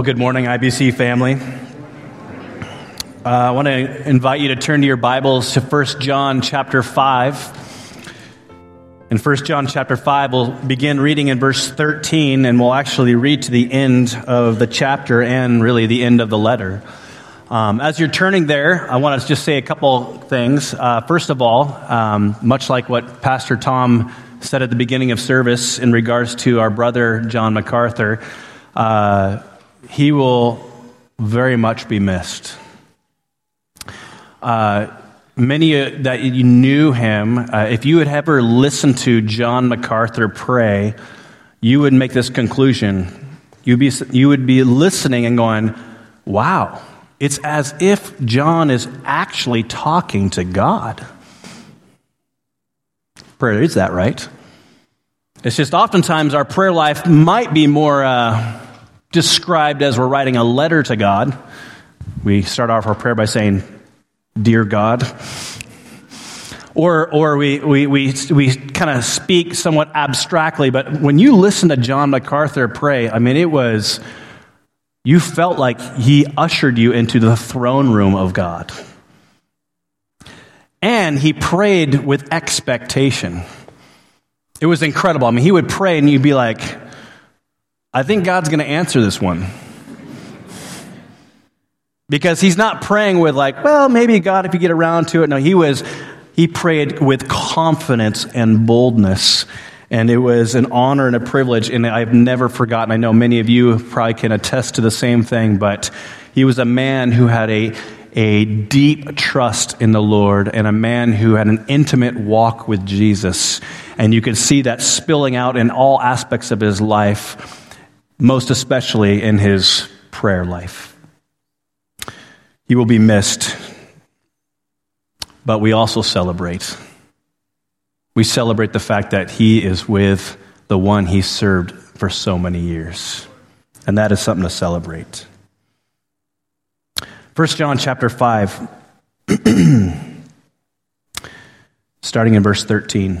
Well, good morning, IBC family. Uh, I want to invite you to turn to your Bibles to 1 John chapter 5. In 1 John chapter 5, we'll begin reading in verse 13, and we'll actually read to the end of the chapter and really the end of the letter. Um, as you're turning there, I want to just say a couple things. Uh, first of all, um, much like what Pastor Tom said at the beginning of service in regards to our brother John MacArthur, uh, he will very much be missed. Uh, many uh, that you knew him, uh, if you had ever listened to John MacArthur pray, you would make this conclusion. You'd be, you would be listening and going, wow, it's as if John is actually talking to God. Prayer is that, right? It's just oftentimes our prayer life might be more. Uh, described as we're writing a letter to God. We start off our prayer by saying, Dear God. Or, or we, we, we, we kind of speak somewhat abstractly, but when you listen to John MacArthur pray, I mean, it was, you felt like he ushered you into the throne room of God. And he prayed with expectation. It was incredible. I mean, he would pray and you'd be like, I think God's going to answer this one. Because he's not praying with, like, well, maybe God, if you get around to it. No, he was, he prayed with confidence and boldness. And it was an honor and a privilege. And I've never forgotten. I know many of you probably can attest to the same thing, but he was a man who had a, a deep trust in the Lord and a man who had an intimate walk with Jesus. And you could see that spilling out in all aspects of his life most especially in his prayer life. He will be missed, but we also celebrate. We celebrate the fact that he is with the one he served for so many years. And that is something to celebrate. 1 John chapter 5, starting in verse 13.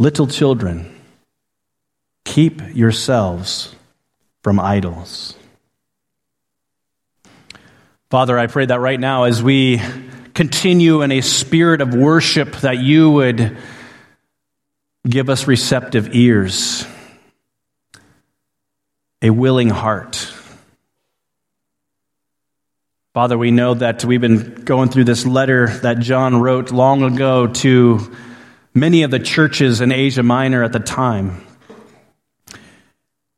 Little children, keep yourselves from idols. Father, I pray that right now as we continue in a spirit of worship, that you would give us receptive ears, a willing heart. Father, we know that we've been going through this letter that John wrote long ago to many of the churches in Asia Minor at the time.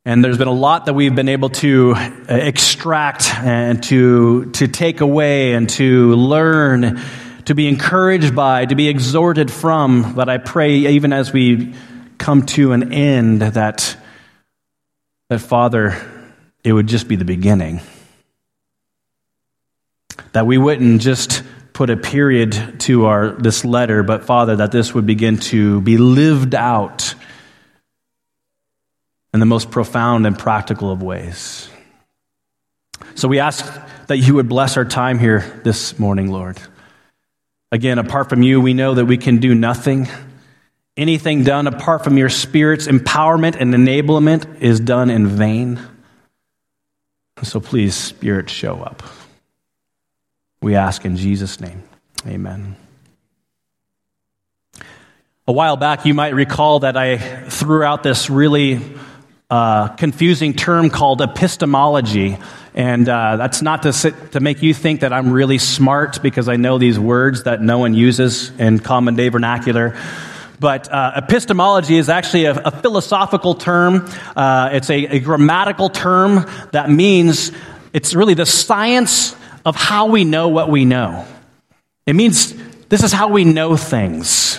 And there's been a lot that we've been able to uh, extract and to, to take away and to learn, to be encouraged by, to be exhorted from. But I pray, even as we come to an end, that, that Father, it would just be the beginning. That we wouldn't just put a period to our this letter, but Father, that this would begin to be lived out in the most profound and practical of ways. So we ask that you would bless our time here this morning, Lord. Again, apart from you, we know that we can do nothing. Anything done apart from your Spirit's empowerment and enablement is done in vain. So please, Spirit, show up. We ask in Jesus' name. Amen. A while back, you might recall that I threw out this really uh, confusing term called epistemology. And uh, that's not to, sit, to make you think that I'm really smart because I know these words that no one uses in common day vernacular. But uh, epistemology is actually a, a philosophical term. Uh, it's a, a grammatical term that means it's really the science of how we know what we know. It means this is how we know things.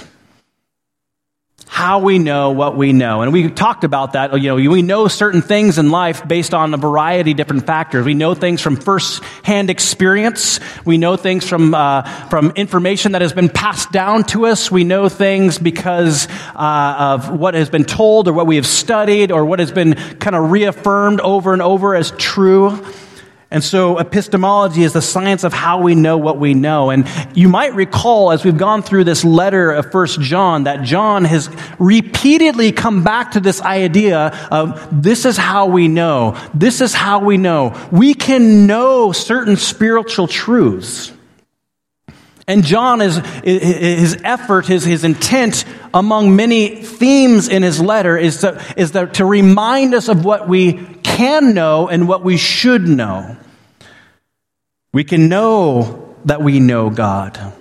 How we know what we know. And we talked about that. You know, we know certain things in life based on a variety of different factors. We know things from first-hand experience. We know things from, uh, from information that has been passed down to us. We know things because uh, of what has been told or what we have studied or what has been kind of reaffirmed over and over as true. And so epistemology is the science of how we know what we know. And you might recall as we've gone through this letter of First John that John has repeatedly come back to this idea of this is how we know. This is how we know. We can know certain spiritual truths. And John is, his effort, his, his intent among many themes in his letter is to, is to remind us of what we can know and what we should know. We can know that we know God.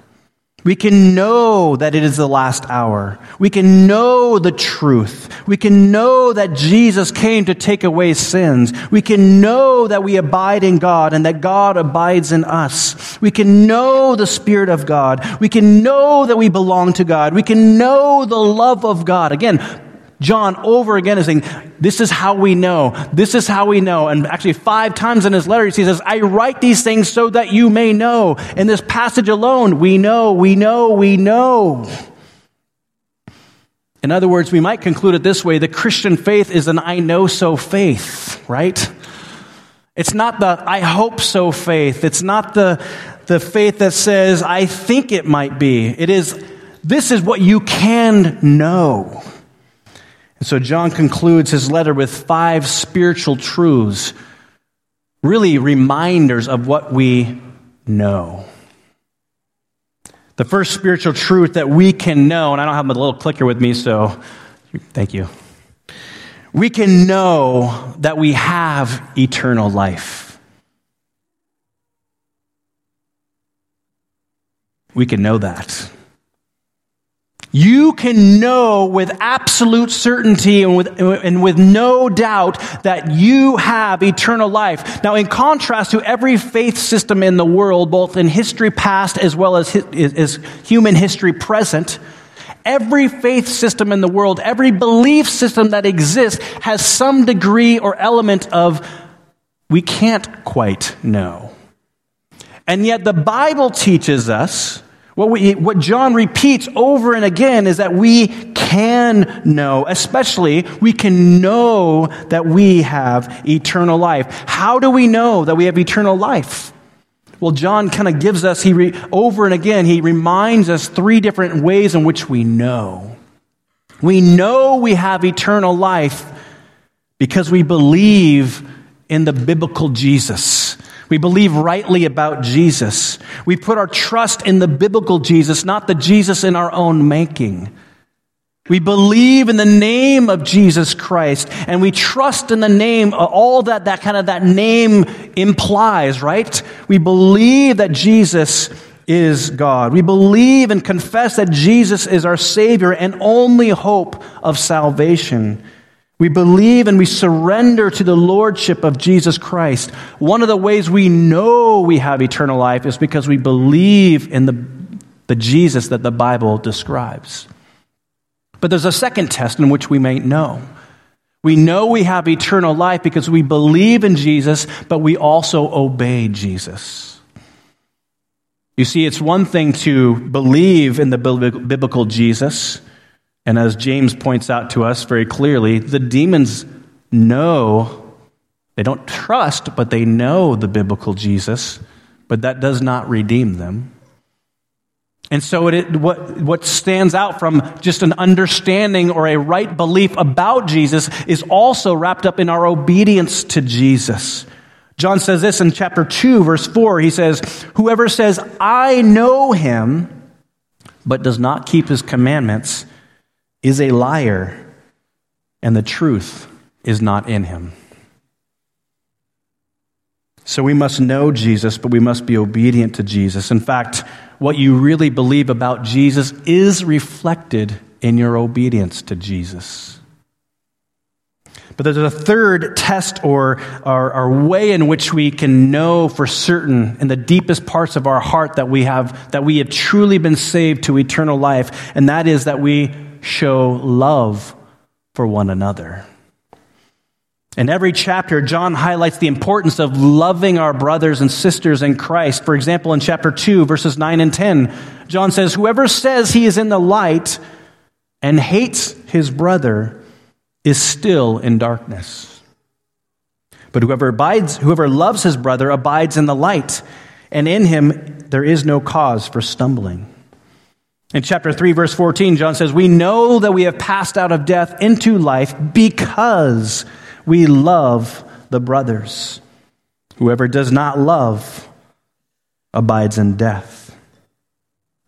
We can know that it is the last hour. We can know the truth. We can know that Jesus came to take away sins. We can know that we abide in God and that God abides in us. We can know the Spirit of God. We can know that we belong to God. We can know the love of God. Again, John over again is saying, This is how we know. This is how we know. And actually, five times in his letter, he says, I write these things so that you may know. In this passage alone, we know, we know, we know. In other words, we might conclude it this way the Christian faith is an I know so faith, right? It's not the I hope so faith. It's not the, the faith that says, I think it might be. It is, this is what you can know. And so John concludes his letter with five spiritual truths, really reminders of what we know. The first spiritual truth that we can know, and I don't have my little clicker with me, so thank you. We can know that we have eternal life. We can know that. You can know with absolute certainty and with, and with no doubt that you have eternal life. Now, in contrast to every faith system in the world, both in history past as well as, as human history present, every faith system in the world, every belief system that exists has some degree or element of we can't quite know. And yet the Bible teaches us what, we, what John repeats over and again is that we can know, especially we can know that we have eternal life. How do we know that we have eternal life? Well, John kind of gives us, he re, over and again, he reminds us three different ways in which we know. We know we have eternal life because we believe in the biblical Jesus. We believe rightly about Jesus. We put our trust in the biblical Jesus, not the Jesus in our own making. We believe in the name of Jesus Christ and we trust in the name, all that, that kind of that name implies, right? We believe that Jesus is God. We believe and confess that Jesus is our Savior and only hope of salvation. We believe and we surrender to the Lordship of Jesus Christ. One of the ways we know we have eternal life is because we believe in the, the Jesus that the Bible describes. But there's a second test in which we may know. We know we have eternal life because we believe in Jesus, but we also obey Jesus. You see, it's one thing to believe in the biblical Jesus and as James points out to us very clearly, the demons know They don't trust, but they know the biblical Jesus, but that does not redeem them. And so, it, what, what stands out from just an understanding or a right belief about Jesus is also wrapped up in our obedience to Jesus. John says this in chapter 2, verse 4. He says, Whoever says, I know him, but does not keep his commandments, is a liar, and the truth is not in him. So we must know Jesus, but we must be obedient to Jesus. In fact, what you really believe about Jesus is reflected in your obedience to Jesus. But there's a third test or, or, or, way in which we can know for certain in the deepest parts of our heart that we have that we have truly been saved to eternal life, and that is that we show love for one another. In every chapter, John highlights the importance of loving our brothers and sisters in Christ. For example, in chapter 2, verses 9 and 10, John says, Whoever says he is in the light and hates his brother is still in darkness. But whoever abides, whoever loves his brother abides in the light, and in him there is no cause for stumbling. In chapter 3, verse 14, John says, We know that we have passed out of death into life because we love the brothers. Whoever does not love abides in death.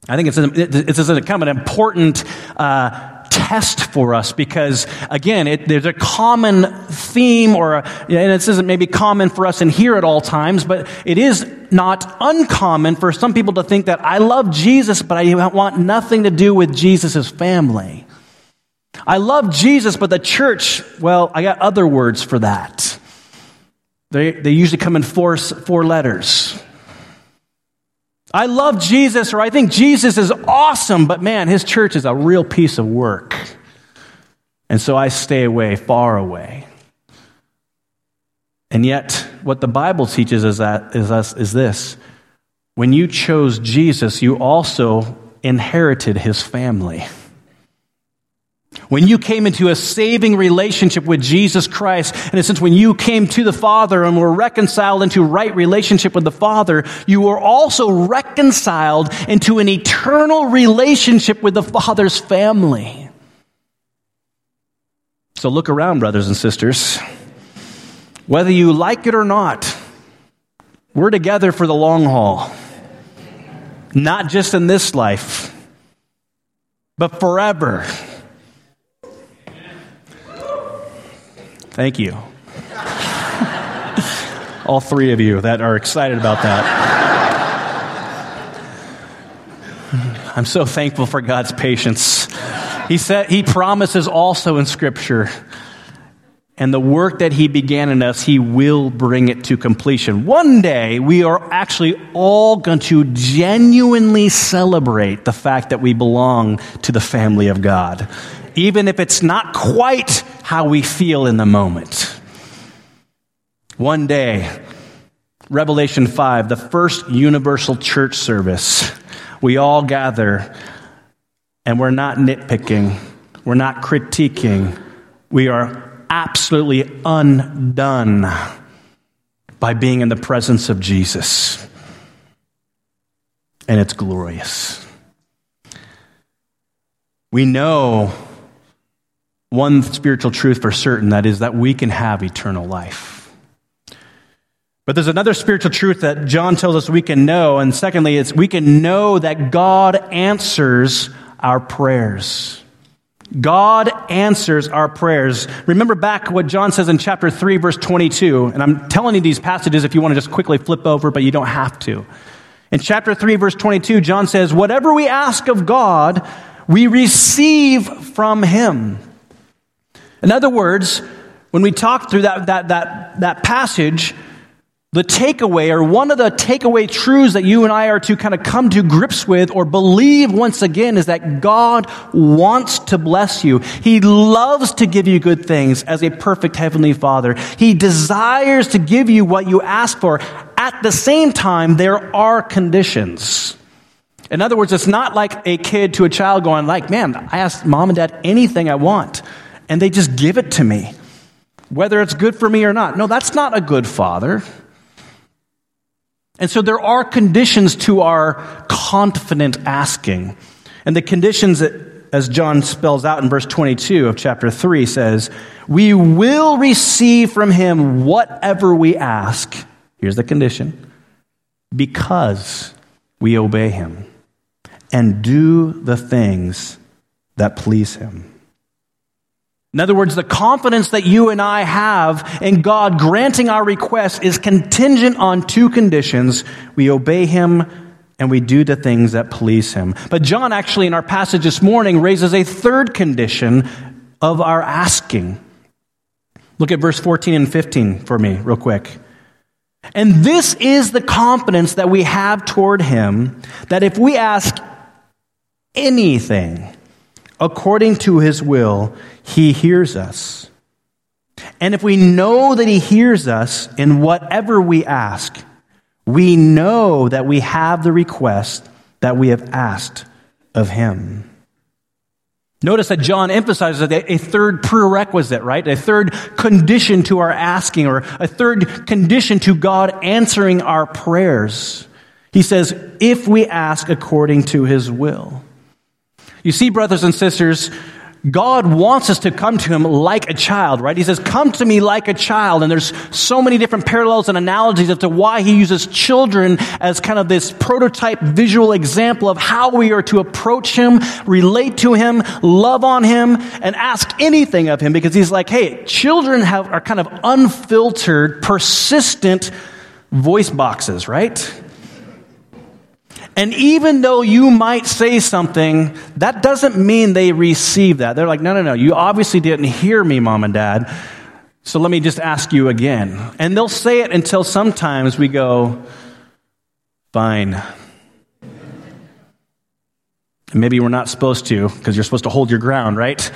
I think it's, a, it's kind of an important uh, test for us because, again, it, there's a common theme, or a, and this isn't maybe common for us in here at all times, but it is not uncommon for some people to think that I love Jesus, but I want nothing to do with Jesus' family. I love Jesus, but the church, well, I got other words for that. They, they usually come in four, four letters. I love Jesus, or I think Jesus is awesome, but man, his church is a real piece of work. And so I stay away, far away. And yet, what the Bible teaches is that is us is this. When you chose Jesus, you also inherited his family. When you came into a saving relationship with Jesus Christ, in a sense, when you came to the Father and were reconciled into right relationship with the Father, you were also reconciled into an eternal relationship with the Father's family. So look around, brothers and sisters. Whether you like it or not, we're together for the long haul. Not just in this life, but forever. Thank you. All three of you that are excited about that. I'm so thankful for God's patience. He said he promises also in scripture and the work that he began in us, he will bring it to completion. One day, we are actually all going to genuinely celebrate the fact that we belong to the family of God, even if it's not quite how we feel in the moment. One day, Revelation 5, the first universal church service, we all gather and we're not nitpicking, we're not critiquing, we are absolutely undone by being in the presence of Jesus. And it's glorious. We know one spiritual truth for certain that is that we can have eternal life. But there's another spiritual truth that John tells us we can know, and secondly, it's we can know that God answers our prayers. God answers our prayers. Remember back what John says in chapter 3, verse 22, and I'm telling you these passages if you want to just quickly flip over, but you don't have to. In chapter 3, verse 22, John says, Whatever we ask of God, we receive from him. In other words, when we talk through that, that, that, that passage, the takeaway, or one of the takeaway truths that you and I are to kind of come to grips with or believe once again is that God wants to bless you. He loves to give you good things as a perfect heavenly father. He desires to give you what you ask for. At the same time, there are conditions. In other words, it's not like a kid to a child going like, man, I ask mom and dad anything I want and they just give it to me. whether it's good for me or not. No, that's not a good father. And so there are conditions to our confident asking. And the conditions that, as John spells out in verse 22 of chapter 3 says, we will receive from him whatever we ask. Here's the condition because we obey him and do the things that please him. In other words, the confidence that you and I have in God granting our request is contingent on two conditions. We obey Him and we do the things that please Him. But John actually in our passage this morning raises a third condition of our asking. Look at verse 14 and 15 for me, real quick. And this is the confidence that we have toward Him that if we ask anything according to His will, he hears us. And if we know that He hears us in whatever we ask, we know that we have the request that we have asked of Him. Notice that John emphasizes a third prerequisite, right? A third condition to our asking, or a third condition to God answering our prayers. He says, if we ask according to His will. You see, brothers and sisters, God wants us to come to Him like a child, right? He says, Come to me like a child. And there's so many different parallels and analogies as to why He uses children as kind of this prototype visual example of how we are to approach Him, relate to Him, love on Him, and ask anything of Him. Because He's like, hey, children have, are kind of unfiltered, persistent voice boxes, right? And even though you might say something, that doesn't mean they receive that. They're like, no, no, no, you obviously didn't hear me, mom and dad. So let me just ask you again. And they'll say it until sometimes we go, fine. And maybe we're not supposed to, because you're supposed to hold your ground, right?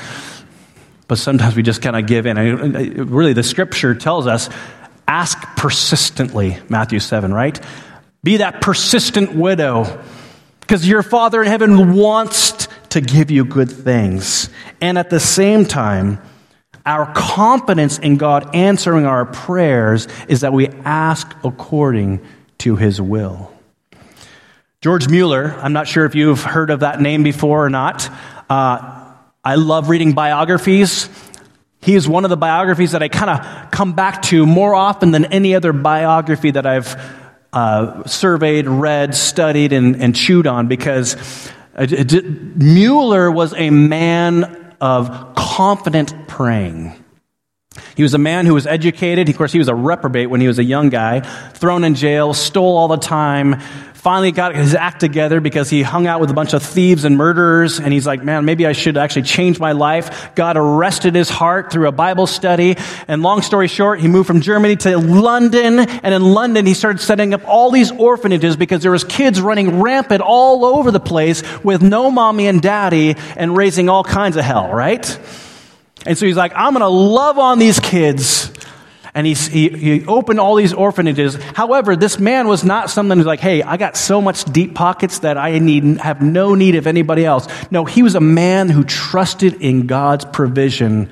But sometimes we just kind of give in. Really, the scripture tells us ask persistently, Matthew 7, right? Be that persistent widow because your Father in heaven wants to give you good things. And at the same time, our confidence in God answering our prayers is that we ask according to his will. George Mueller, I'm not sure if you've heard of that name before or not. Uh, I love reading biographies. He is one of the biographies that I kind of come back to more often than any other biography that I've uh, surveyed, read, studied, and, and chewed on because uh, Mueller was a man of confident praying. He was a man who was educated. Of course, he was a reprobate when he was a young guy, thrown in jail, stole all the time, finally got his act together because he hung out with a bunch of thieves and murderers. And he's like, man, maybe I should actually change my life. God arrested his heart through a Bible study. And long story short, he moved from Germany to London. And in London, he started setting up all these orphanages because there was kids running rampant all over the place with no mommy and daddy and raising all kinds of hell, right? And so he's like, I'm going to love on these kids and he, he opened all these orphanages. However, this man was not someone who's like, hey, I got so much deep pockets that I need, have no need of anybody else. No, he was a man who trusted in God's provision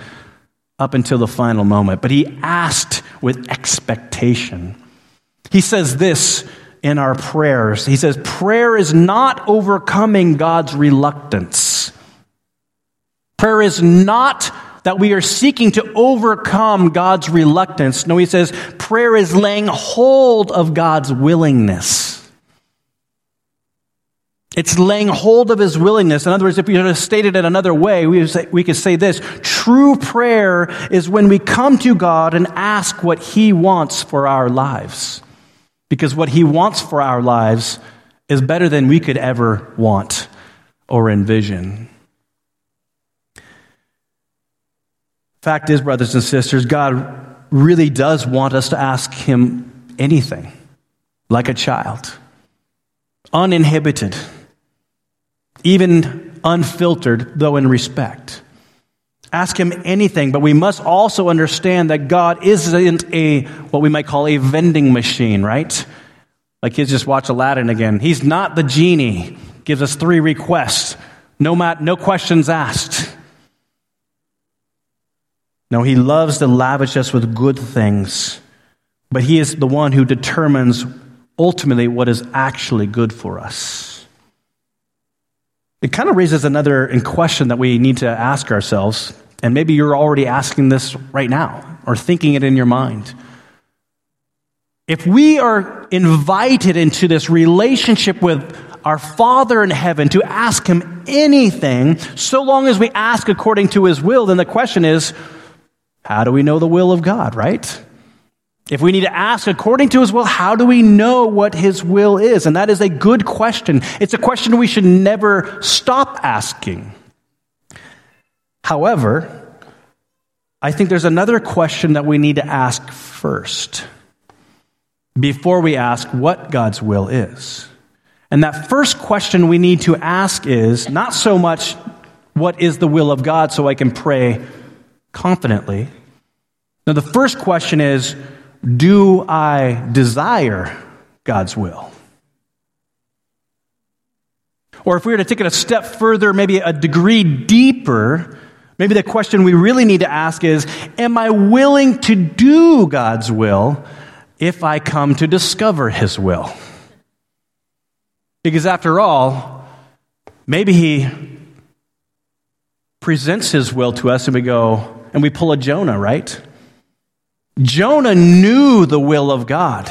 up until the final moment. But he asked with expectation. He says this in our prayers. He says, prayer is not overcoming God's reluctance. Prayer is not that we are seeking to overcome God's reluctance. No, he says prayer is laying hold of God's willingness. It's laying hold of his willingness. In other words, if we were to state it another way, we, say, we could say this true prayer is when we come to God and ask what he wants for our lives. Because what he wants for our lives is better than we could ever want or envision. Fact is, brothers and sisters, God really does want us to ask Him anything, like a child, uninhibited, even unfiltered, though in respect. Ask Him anything, but we must also understand that God isn't a, what we might call a vending machine, right? Like kids just watch Aladdin again. He's not the genie, gives us three requests, no, mat, no questions asked. No, He loves to lavish us with good things, but He is the one who determines ultimately what is actually good for us. It kind of raises another question that we need to ask ourselves, and maybe you're already asking this right now or thinking it in your mind. If we are invited into this relationship with our Father in heaven to ask Him anything, so long as we ask according to His will, then the question is, how do we know the will of God, right? If we need to ask according to His will, how do we know what His will is? And that is a good question. It's a question we should never stop asking. However, I think there's another question that we need to ask first before we ask what God's will is. And that first question we need to ask is not so much, what is the will of God so I can pray confidently? Now, the first question is, do I desire God's will? Or if we were to take it a step further, maybe a degree deeper, maybe the question we really need to ask is, am I willing to do God's will if I come to discover His will? Because after all, maybe He presents His will to us and we go, and we pull a Jonah, right? Jonah knew the will of God.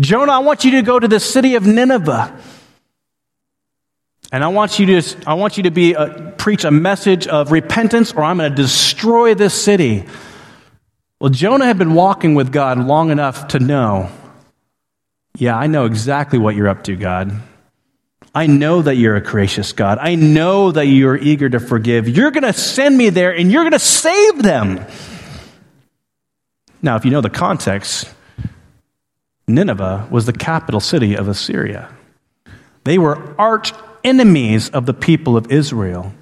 Jonah, I want you to go to the city of Nineveh. And I want you to, I want you to be a, preach a message of repentance, or I'm going to destroy this city. Well, Jonah had been walking with God long enough to know, yeah, I know exactly what you're up to, God. I know that you're a gracious God. I know that you're eager to forgive. You're going to send me there and you're going to save them. Now, if you know the context, Nineveh was the capital city of Assyria. They were arch enemies of the people of Israel.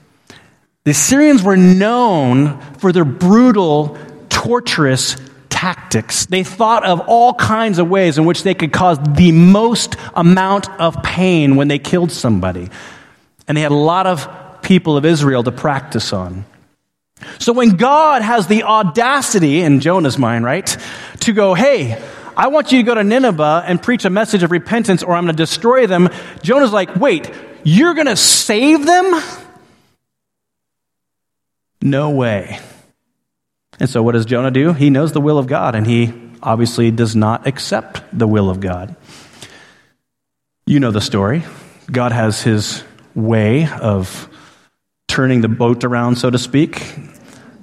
The Assyrians were known for their brutal torturous tactics. They thought of all kinds of ways in which they could cause the most amount of pain when they killed somebody. And they had a lot of people of Israel to practice on. So when God has the audacity, in Jonah's mind, right, to go, hey, I want you to go to Nineveh and preach a message of repentance or I'm going to destroy them, Jonah's like, wait, you're going to save them? No way. And so, what does Jonah do? He knows the will of God, and he obviously does not accept the will of God. You know the story. God has his way of turning the boat around, so to speak,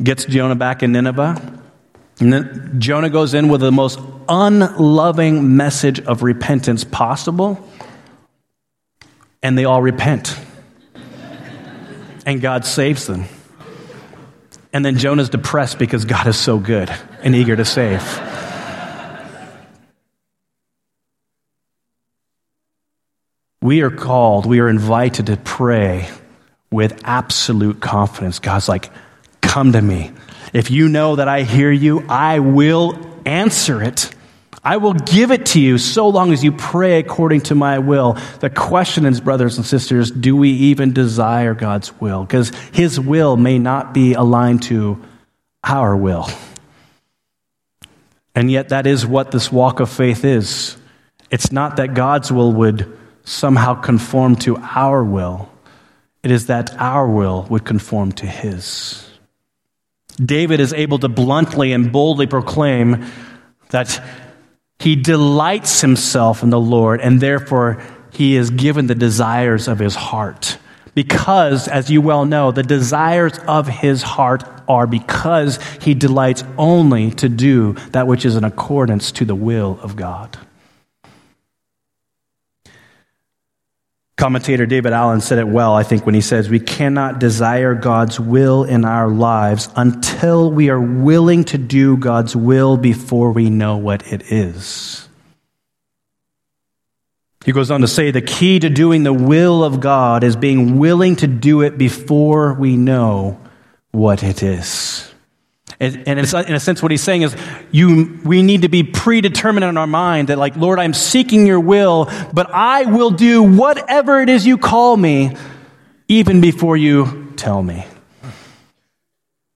gets Jonah back in Nineveh. And then Jonah goes in with the most unloving message of repentance possible, and they all repent. and God saves them. And then Jonah's depressed because God is so good and eager to save. we are called, we are invited to pray with absolute confidence. God's like, come to me. If you know that I hear you, I will answer it. I will give it to you so long as you pray according to my will. The question is, brothers and sisters, do we even desire God's will? Because his will may not be aligned to our will. And yet, that is what this walk of faith is. It's not that God's will would somehow conform to our will, it is that our will would conform to his. David is able to bluntly and boldly proclaim that he delights himself in the Lord, and therefore he is given the desires of his heart. Because, as you well know, the desires of his heart are because he delights only to do that which is in accordance to the will of God. Commentator David Allen said it well, I think, when he says, We cannot desire God's will in our lives until we are willing to do God's will before we know what it is. He goes on to say, The key to doing the will of God is being willing to do it before we know what it is. And, in a sense, what he's saying is, you, we need to be predetermined in our mind that, like, Lord, I'm seeking your will, but I will do whatever it is you call me, even before you tell me.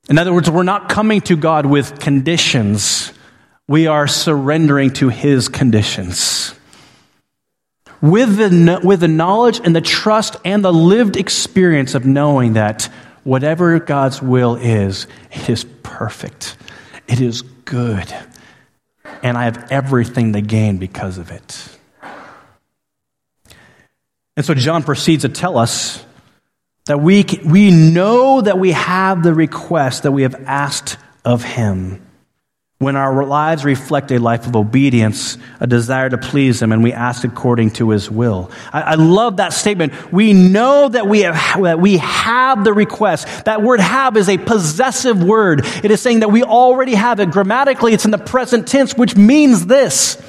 In other words, we're not coming to God with conditions. We are surrendering to His conditions. With the, with the knowledge and the trust and the lived experience of knowing that whatever God's will is, it is perfect. It is good. And I have everything to gain because of it. And so John proceeds to tell us that we, we know that we have the request that we have asked of him. When our lives reflect a life of obedience, a desire to please Him, and we ask according to His will. I, I, love that statement. We know that we, have, that we have the request. That word have is a possessive word. It is saying that we already have it. Grammatically, it's in the present tense, which means this.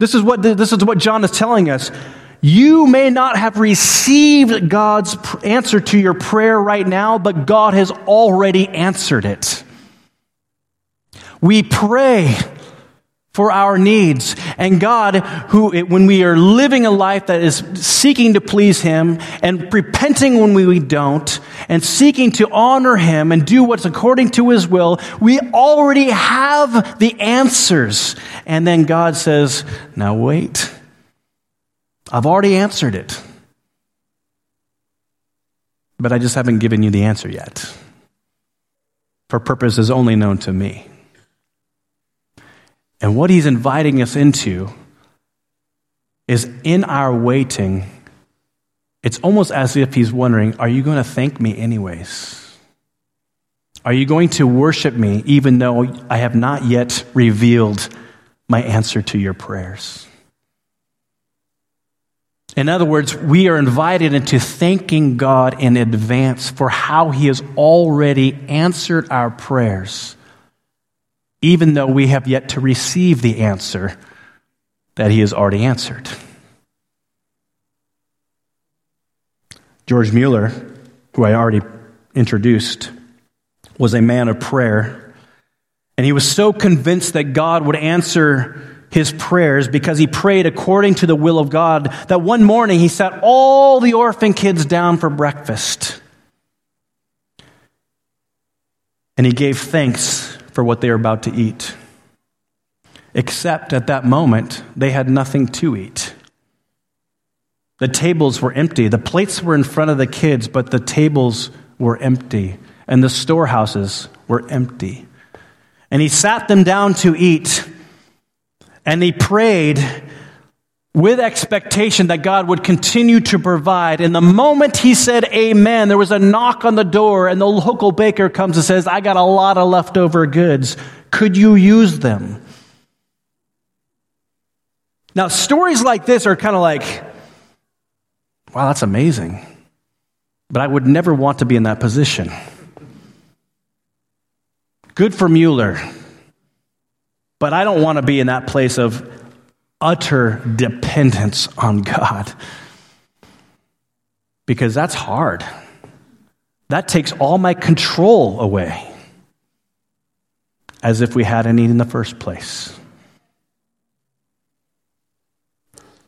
This is what, this is what John is telling us. You may not have received God's answer to your prayer right now, but God has already answered it. We pray for our needs. And God, who, when we are living a life that is seeking to please Him and repenting when we don't and seeking to honor Him and do what's according to His will, we already have the answers. And then God says, now wait. I've already answered it. But I just haven't given you the answer yet. For purposes only known to me. And what he's inviting us into is in our waiting, it's almost as if he's wondering, Are you going to thank me anyways? Are you going to worship me even though I have not yet revealed my answer to your prayers? In other words, we are invited into thanking God in advance for how He has already answered our prayers even though we have yet to receive the answer that he has already answered. George Mueller, who I already introduced, was a man of prayer. And he was so convinced that God would answer his prayers because he prayed according to the will of God that one morning he sat all the orphan kids down for breakfast. And he gave thanks for what they were about to eat. Except at that moment, they had nothing to eat. The tables were empty. The plates were in front of the kids, but the tables were empty, and the storehouses were empty. And he sat them down to eat, and he prayed with expectation that God would continue to provide. And the moment he said amen, there was a knock on the door, and the local baker comes and says, I got a lot of leftover goods. Could you use them? Now, stories like this are kind of like, wow, that's amazing. But I would never want to be in that position. Good for Mueller. But I don't want to be in that place of, utter dependence on God. Because that's hard. That takes all my control away. As if we had any in the first place.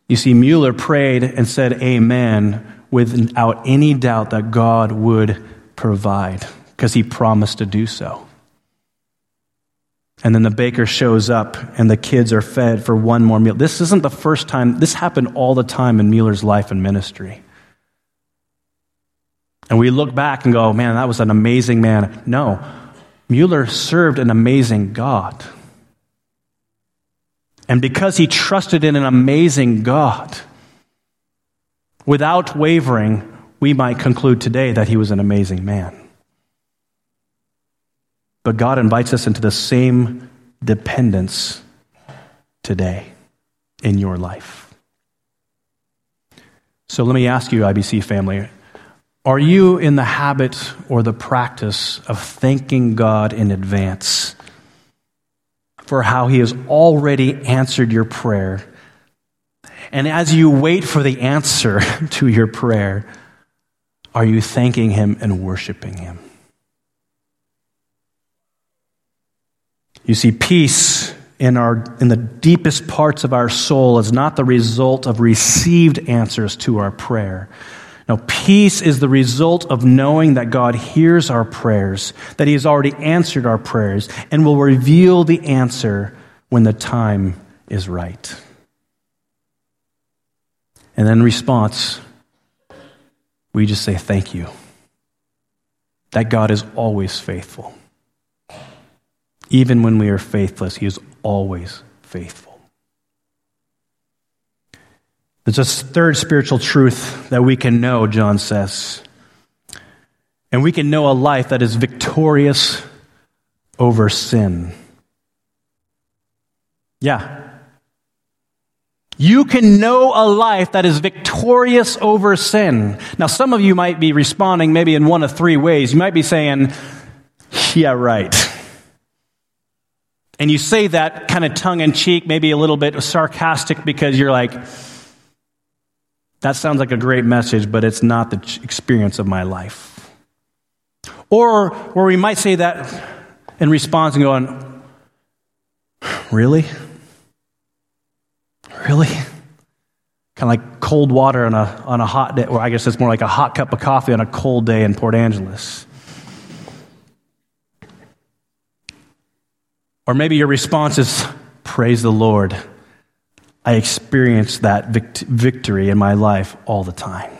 You see, Mueller prayed and said amen without any doubt that God would provide because he promised to do so. And then the baker shows up and the kids are fed for one more meal. This isn't the first time, this happened all the time in Mueller's life and ministry. And we look back and go, man, that was an amazing man. No, Mueller served an amazing God. And because he trusted in an amazing God, without wavering, we might conclude today that he was an amazing man. But God invites us into the same dependence today in your life. So let me ask you, IBC family, are you in the habit or the practice of thanking God in advance for how He has already answered your prayer? And as you wait for the answer to your prayer, are you thanking Him and worshiping Him? You see, peace in, our, in the deepest parts of our soul is not the result of received answers to our prayer. Now, peace is the result of knowing that God hears our prayers, that He has already answered our prayers, and will reveal the answer when the time is right. And then, in response, we just say thank you. That God is always faithful. Even when we are faithless, He is always faithful. There's a third spiritual truth that we can know, John says. And we can know a life that is victorious over sin. Yeah. You can know a life that is victorious over sin. Now, some of you might be responding maybe in one of three ways. You might be saying, Yeah, right. And you say that kind of tongue in cheek, maybe a little bit sarcastic because you're like, that sounds like a great message, but it's not the experience of my life. Or where we might say that in response and going, Really? Really? Kind of like cold water on a, on a hot day, or I guess it's more like a hot cup of coffee on a cold day in Port Angeles. Or maybe your response is, Praise the Lord. I experience that vict- victory in my life all the time.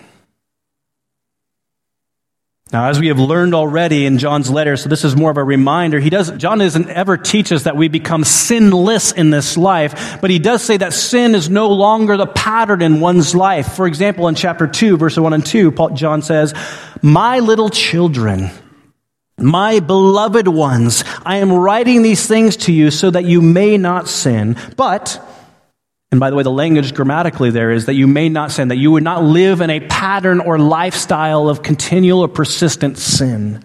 Now, as we have learned already in John's letter, so this is more of a reminder, he doesn't, John doesn't ever teach us that we become sinless in this life, but he does say that sin is no longer the pattern in one's life. For example, in chapter 2, verse 1 and 2, Paul, John says, My little children, my beloved ones, I am writing these things to you so that you may not sin, but and by the way, the language grammatically there is that you may not sin, that you would not live in a pattern or lifestyle of continual or persistent sin.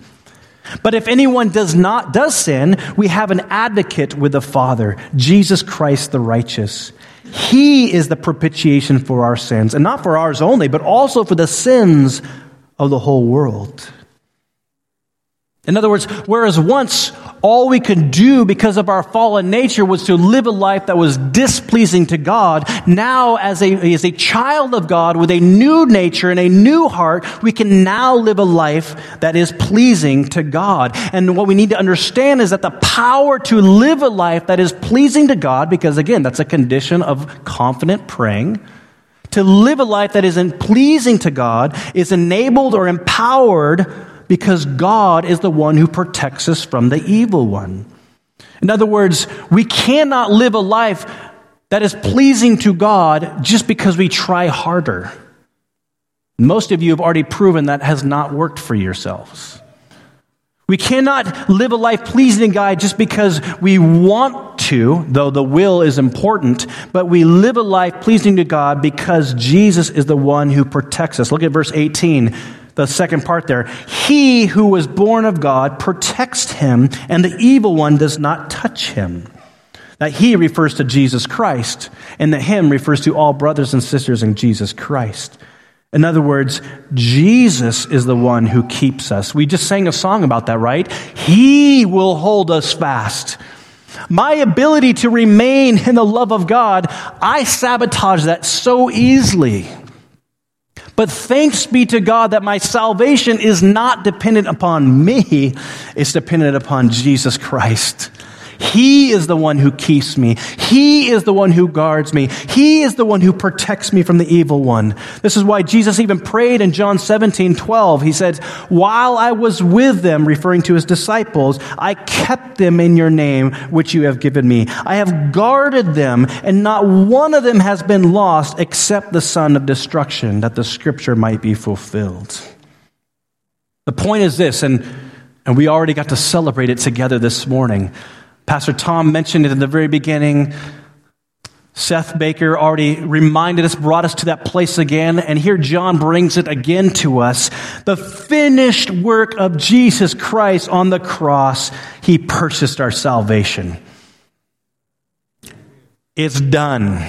But if anyone does not does sin, we have an advocate with the Father, Jesus Christ the righteous. He is the propitiation for our sins, and not for ours only, but also for the sins of the whole world. In other words, whereas once all we could do because of our fallen nature was to live a life that was displeasing to God, now as a, as a child of God with a new nature and a new heart, we can now live a life that is pleasing to God. And what we need to understand is that the power to live a life that is pleasing to God, because again, that's a condition of confident praying, to live a life that isn't pleasing to God is enabled or empowered because God is the one who protects us from the evil one. In other words, we cannot live a life that is pleasing to God just because we try harder. Most of you have already proven that has not worked for yourselves. We cannot live a life pleasing to God just because we want to, though the will is important, but we live a life pleasing to God because Jesus is the one who protects us. Look at verse 18 the second part there. He who was born of God protects him, and the evil one does not touch him. That he refers to Jesus Christ, and the him refers to all brothers and sisters in Jesus Christ. In other words, Jesus is the one who keeps us. We just sang a song about that, right? He will hold us fast. My ability to remain in the love of God, I sabotage that so easily. But thanks be to God that my salvation is not dependent upon me, it's dependent upon Jesus Christ. He is the one who keeps me. He is the one who guards me. He is the one who protects me from the evil one. This is why Jesus even prayed in John 17, 12. He said, While I was with them, referring to his disciples, I kept them in your name, which you have given me. I have guarded them, and not one of them has been lost except the son of destruction, that the scripture might be fulfilled. The point is this, and, and we already got to celebrate it together this morning. Pastor Tom mentioned it in the very beginning. Seth Baker already reminded us, brought us to that place again, and here John brings it again to us. The finished work of Jesus Christ on the cross, he purchased our salvation. It's done.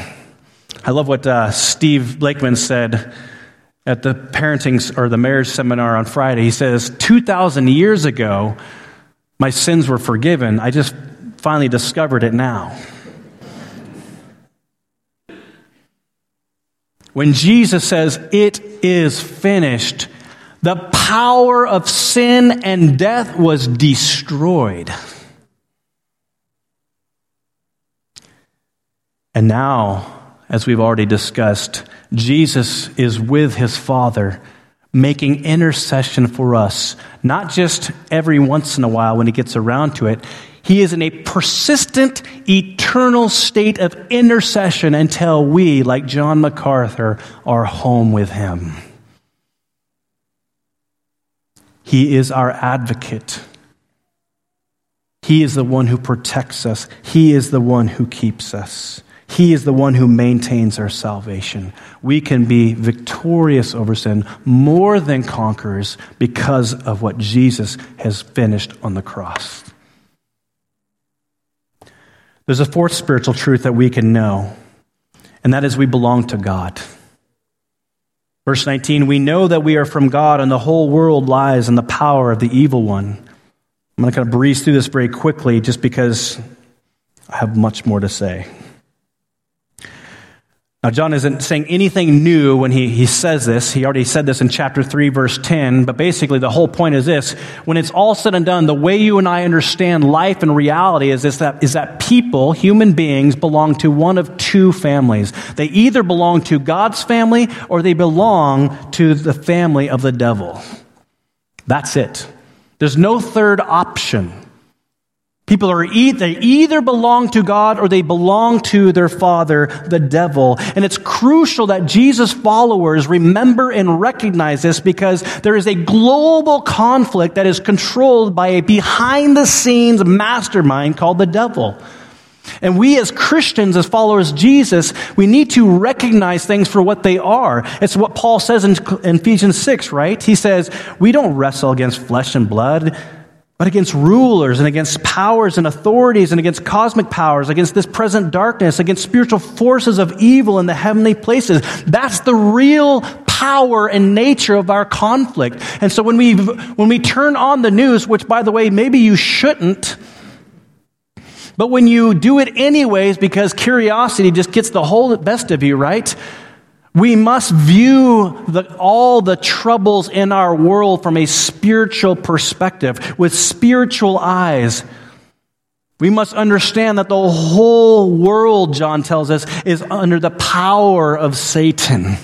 I love what uh, Steve Blakeman said at the parenting or the marriage seminar on Friday. He says, 2,000 years ago, my sins were forgiven. I just finally discovered it now. when Jesus says, It is finished, the power of sin and death was destroyed. And now, as we've already discussed, Jesus is with his Father, making intercession for us, not just every once in a while when he gets around to it. He is in a persistent, eternal state of intercession until we, like John MacArthur, are home with him. He is our advocate. He is the one who protects us. He is the one who keeps us. He is the one who maintains our salvation. We can be victorious over sin, more than conquerors, because of what Jesus has finished on the cross. There's a fourth spiritual truth that we can know, and that is we belong to God. Verse 19, we know that we are from God, and the whole world lies in the power of the evil one. I'm going to kind of breeze through this very quickly just because I have much more to say. Now, John isn't saying anything new when he, he says this. He already said this in chapter 3, verse 10. But basically, the whole point is this. When it's all said and done, the way you and I understand life and reality is, this, that, is that people, human beings, belong to one of two families. They either belong to God's family or they belong to the family of the devil. That's it. There's no third option. People are e- they either belong to God or they belong to their father, the devil. And it's crucial that Jesus followers remember and recognize this because there is a global conflict that is controlled by a behind the scenes mastermind called the devil. And we as Christians, as followers Jesus, we need to recognize things for what they are. It's what Paul says in Ephesians 6, right? He says, we don't wrestle against flesh and blood but against rulers and against powers and authorities and against cosmic powers, against this present darkness, against spiritual forces of evil in the heavenly places. That's the real power and nature of our conflict. And so when we, when we turn on the news, which by the way, maybe you shouldn't, but when you do it anyways because curiosity just gets the whole best of you, right? We must view the, all the troubles in our world from a spiritual perspective, with spiritual eyes. We must understand that the whole world, John tells us, is under the power of Satan.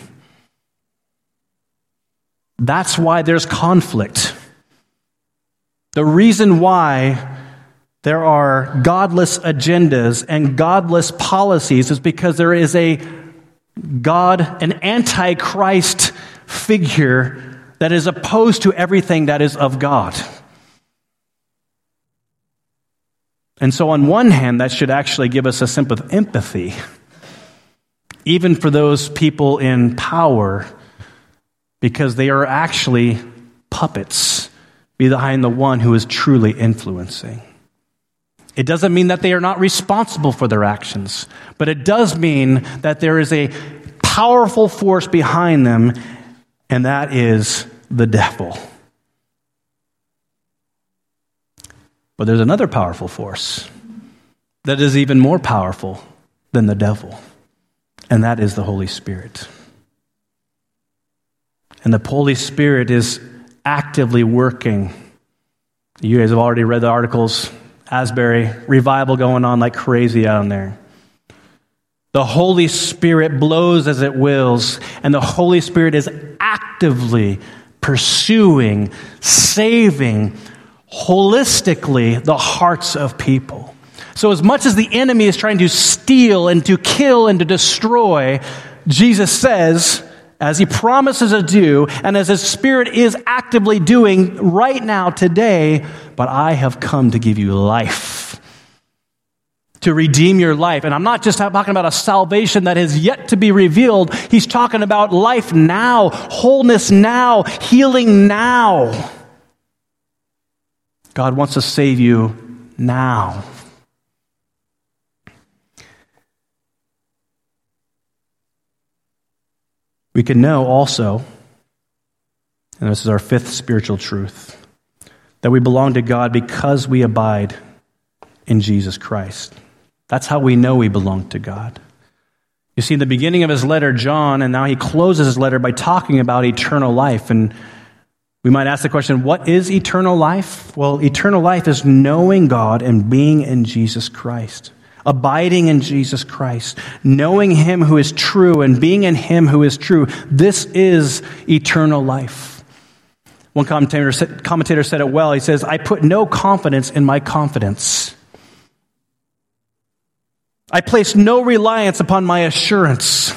That's why there's conflict. The reason why there are godless agendas and godless policies is because there is a God, an antichrist figure that is opposed to everything that is of God. And so, on one hand, that should actually give us a sense of empathy, even for those people in power, because they are actually puppets behind the one who is truly influencing. It doesn't mean that they are not responsible for their actions, but it does mean that there is a powerful force behind them, and that is the devil. But there's another powerful force that is even more powerful than the devil, and that is the Holy Spirit. And the Holy Spirit is actively working. You guys have already read the articles Asbury, revival going on like crazy down there. The Holy Spirit blows as it wills, and the Holy Spirit is actively pursuing, saving, holistically the hearts of people. So, as much as the enemy is trying to steal and to kill and to destroy, Jesus says, as he promises to do, and as his spirit is actively doing right now, today, but I have come to give you life. To redeem your life. And I'm not just talking about a salvation that is yet to be revealed. He's talking about life now, wholeness now, healing now. God wants to save you now. We can know also, and this is our fifth spiritual truth, that we belong to God because we abide in Jesus Christ. That's how we know we belong to God. You see, in the beginning of his letter, John, and now he closes his letter by talking about eternal life. And we might ask the question what is eternal life? Well, eternal life is knowing God and being in Jesus Christ, abiding in Jesus Christ, knowing Him who is true and being in Him who is true. This is eternal life. One commentator said, commentator said it well. He says, I put no confidence in my confidence. I place no reliance upon my assurance.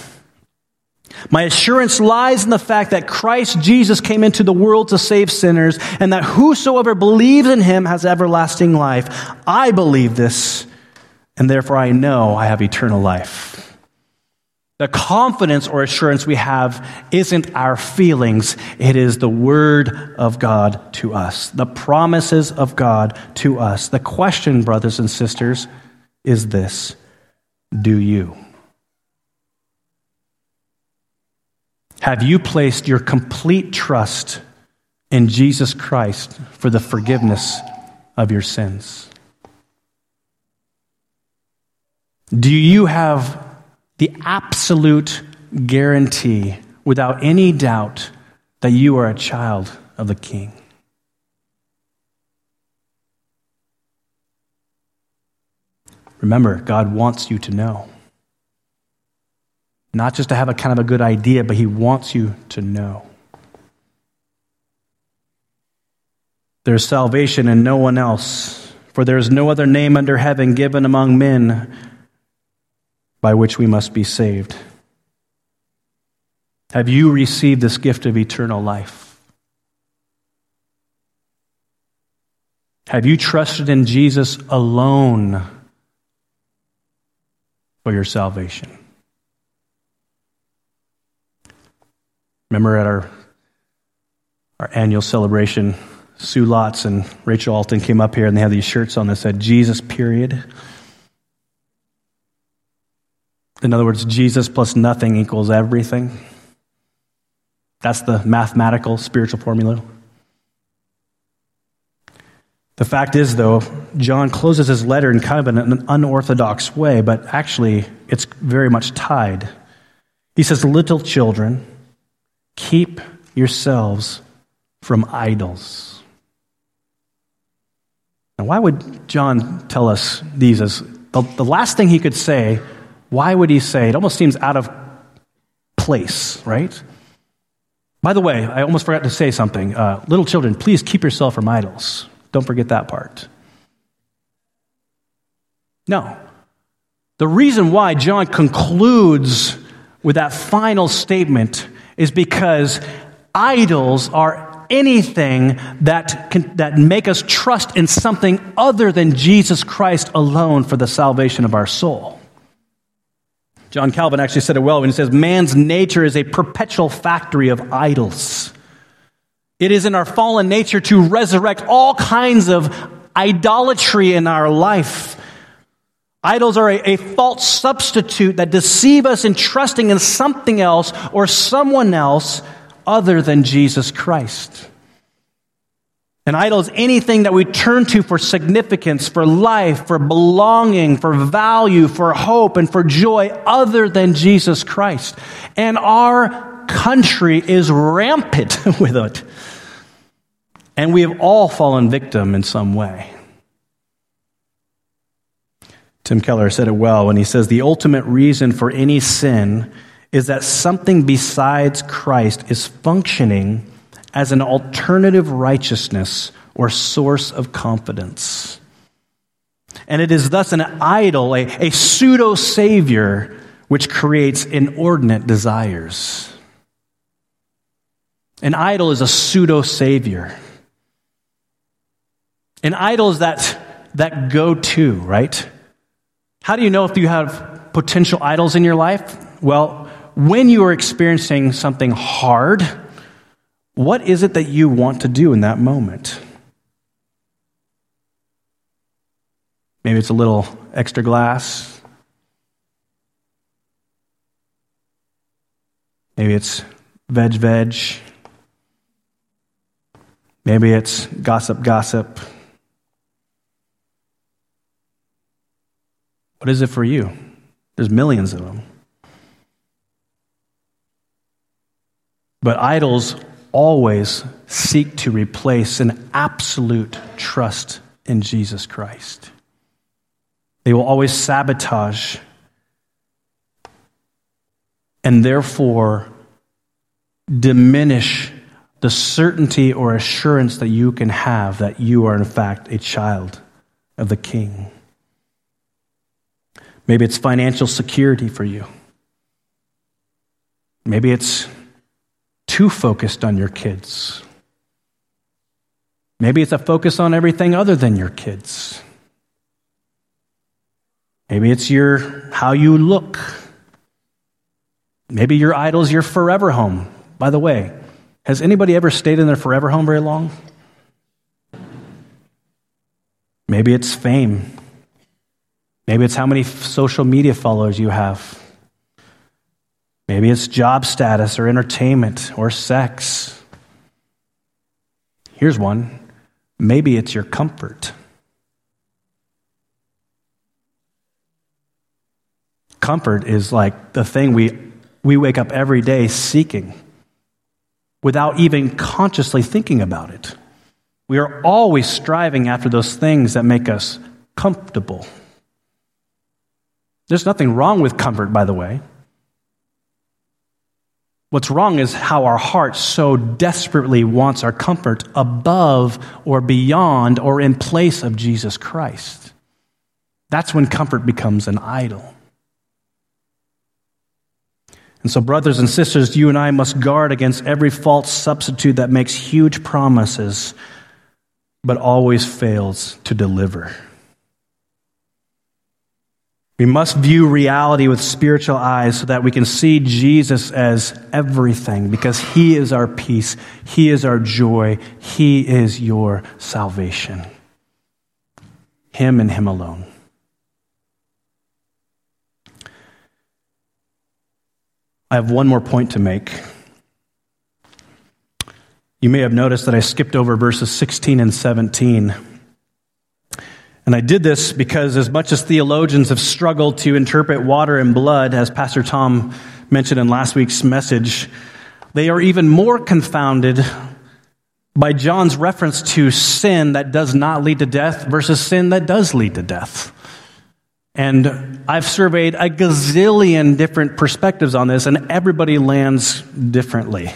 My assurance lies in the fact that Christ Jesus came into the world to save sinners and that whosoever believes in him has everlasting life. I believe this and therefore I know I have eternal life. The confidence or assurance we have isn't our feelings, it is the Word of God to us, the promises of God to us. The question, brothers and sisters, is this do you? Have you placed your complete trust in Jesus Christ for the forgiveness of your sins? Do you have the absolute guarantee, without any doubt, that you are a child of the King? Remember, God wants you to know. Not just to have a kind of a good idea, but He wants you to know. There's salvation in no one else, for there is no other name under heaven given among men by which we must be saved. Have you received this gift of eternal life? Have you trusted in Jesus alone for your salvation? Remember at our, our annual celebration, Sue Lotz and Rachel Alton came up here and they had these shirts on that said Jesus, period. In other words, Jesus plus nothing equals everything. That's the mathematical spiritual formula. The fact is, though, John closes his letter in kind of an unorthodox way, but actually it's very much tied. He says, Little children, Keep yourselves from idols. Now, why would John tell us these as the, the last thing he could say? Why would he say? It almost seems out of place, right? By the way, I almost forgot to say something. Uh, little children, please keep yourself from idols. Don't forget that part. No. The reason why John concludes with that final statement is because idols are anything that, can, that make us trust in something other than Jesus Christ alone for the salvation of our soul. John Calvin actually said it well when he says, Man's nature is a perpetual factory of idols. It is in our fallen nature to resurrect all kinds of idolatry in our life. Idols are a, a, false substitute that deceive us in trusting in something else or someone else other than Jesus Christ. An idol is anything that we turn to for significance, for life, for belonging, for value, for hope, and for joy other than Jesus Christ. And our country is rampant with it. And we have all fallen victim in some way. Tim Keller said it well when he says the ultimate reason for any sin is that something besides Christ is functioning as an alternative righteousness or source of confidence. And it is thus an idol, a, a pseudo savior, which creates inordinate desires. An idol is a pseudo savior. An idol is that, that go to, right? How do you know if you have potential idols in your life? Well, when you are experiencing something hard, what is it that you want to do in that moment? Maybe it's a little extra glass. Maybe it's veg, veg. Maybe it's gossip, gossip. What is it for you? There's millions of them. But idols always seek to replace an absolute trust in Jesus Christ. They will always sabotage and therefore diminish the certainty or assurance that you can have that you are, in fact, a child of the King. Maybe it's financial security for you. Maybe it's too focused on your kids. Maybe it's a focus on everything other than your kids. Maybe it's your how you look. Maybe your idol's your forever home. By the way, has anybody ever stayed in their forever home very long? Maybe it's fame. Maybe it's how many social media followers you have. Maybe it's job status or entertainment or sex. Here's one. Maybe it's your comfort. Comfort is like the thing we, we wake up every day seeking without even consciously thinking about it. We are always striving after those things that make us comfortable. There's nothing wrong with comfort, by the way. What's wrong is how our heart so desperately wants our comfort above or beyond or in place of Jesus Christ. That's when comfort becomes an idol. And so, brothers and sisters, you and I must guard against every false substitute that makes huge promises but always fails to deliver. We must view reality with spiritual eyes so that we can see Jesus as everything because he is our peace, he is our joy, he is your salvation. Him and him alone. I have one more point to make. You may have noticed that I skipped over verses 16 and 17. And I did this because, as much as theologians have struggled to interpret water and blood, as Pastor Tom mentioned in last week's message, they are even more confounded by John's reference to sin that does not lead to death versus sin that does lead to death. And I've surveyed a gazillion different perspectives on this, and everybody lands differently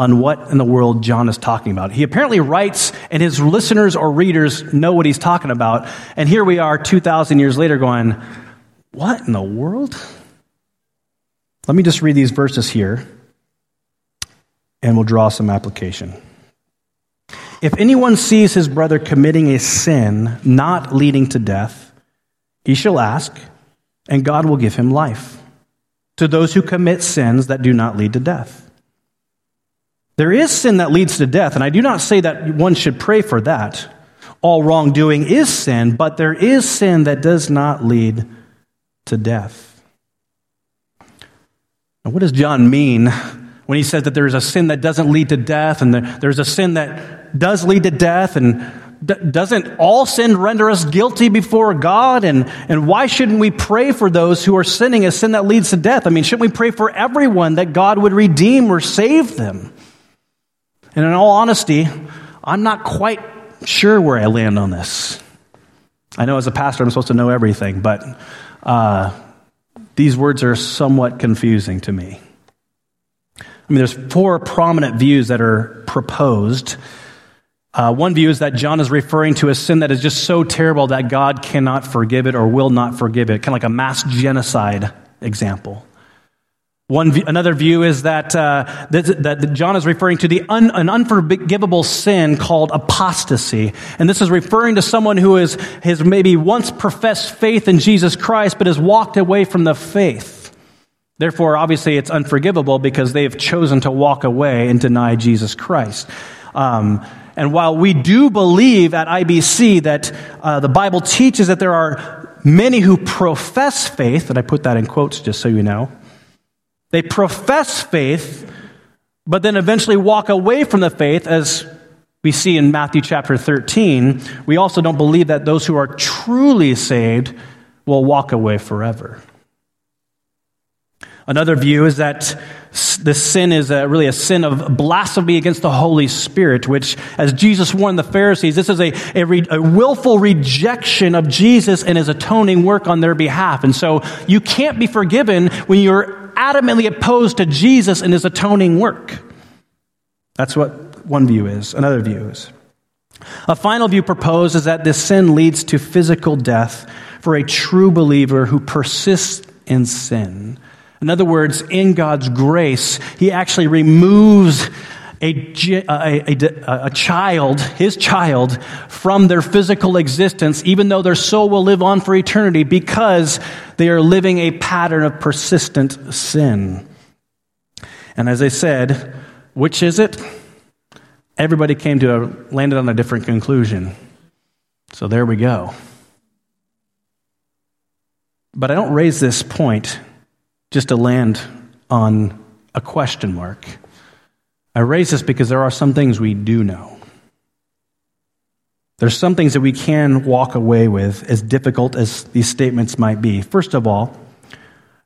on what in the world John is talking about. He apparently writes, and his listeners or readers know what he's talking about. And here we are 2,000 years later going, What in the world? Let me just read these verses here, and we'll draw some application. If anyone sees his brother committing a sin not leading to death, he shall ask, and God will give him life to those who commit sins that do not lead to death. There is sin that leads to death, and I do not say that one should pray for that. All wrongdoing is sin, but there is sin that does not lead to death. Now, what does John mean when he says that there is a sin that doesn't lead to death, and there's a sin that does lead to death, and doesn't all sin render us guilty before God? And, and why shouldn't we pray for those who are sinning a sin that leads to death? I mean, shouldn't we pray for everyone that God would redeem or save them? And in all honesty, I'm not quite sure where I land on this. I know as a pastor, I'm supposed to know everything, but uh, these words are somewhat confusing to me. I mean, there's four prominent views that are proposed. Uh, one view is that John is referring to a sin that is just so terrible that God cannot forgive it or will not forgive it, kind of like a mass genocide example. One, another view is that, uh, that, that, John is referring to the un, an unforgivable sin called apostasy. And this is referring to someone who is, has maybe once professed faith in Jesus Christ, but has walked away from the faith. Therefore, obviously, it's unforgivable because they've chosen to walk away and deny Jesus Christ. Um, and while we do believe at IBC that uh, the Bible teaches that there are many who profess faith, and I put that in quotes just so you know, they profess faith, but then eventually walk away from the faith, as we see in Matthew chapter 13. We also don't believe that those who are truly saved will walk away forever. Another view is that the sin is a, really a sin of blasphemy against the Holy Spirit, which, as Jesus warned the Pharisees, this is a, a, re, a, willful rejection of Jesus and his atoning work on their behalf. And so you can't be forgiven when you're adamantly opposed to Jesus and his atoning work. That's what one view is. Another view is. A final view proposed is that this sin leads to physical death for a true believer who persists in sin. In other words, in God's grace, He actually removes a, a, a, a, child, his child, from their physical existence, even though their soul will live on for eternity because they are living a pattern of persistent sin. And as I said, which is it? Everybody came to a, landed on a different conclusion. So there we go. But I don't raise this point just to land on a question mark. I raise this because there are some things we do know. There's some things that we can walk away with, as difficult as these statements might be. First of all,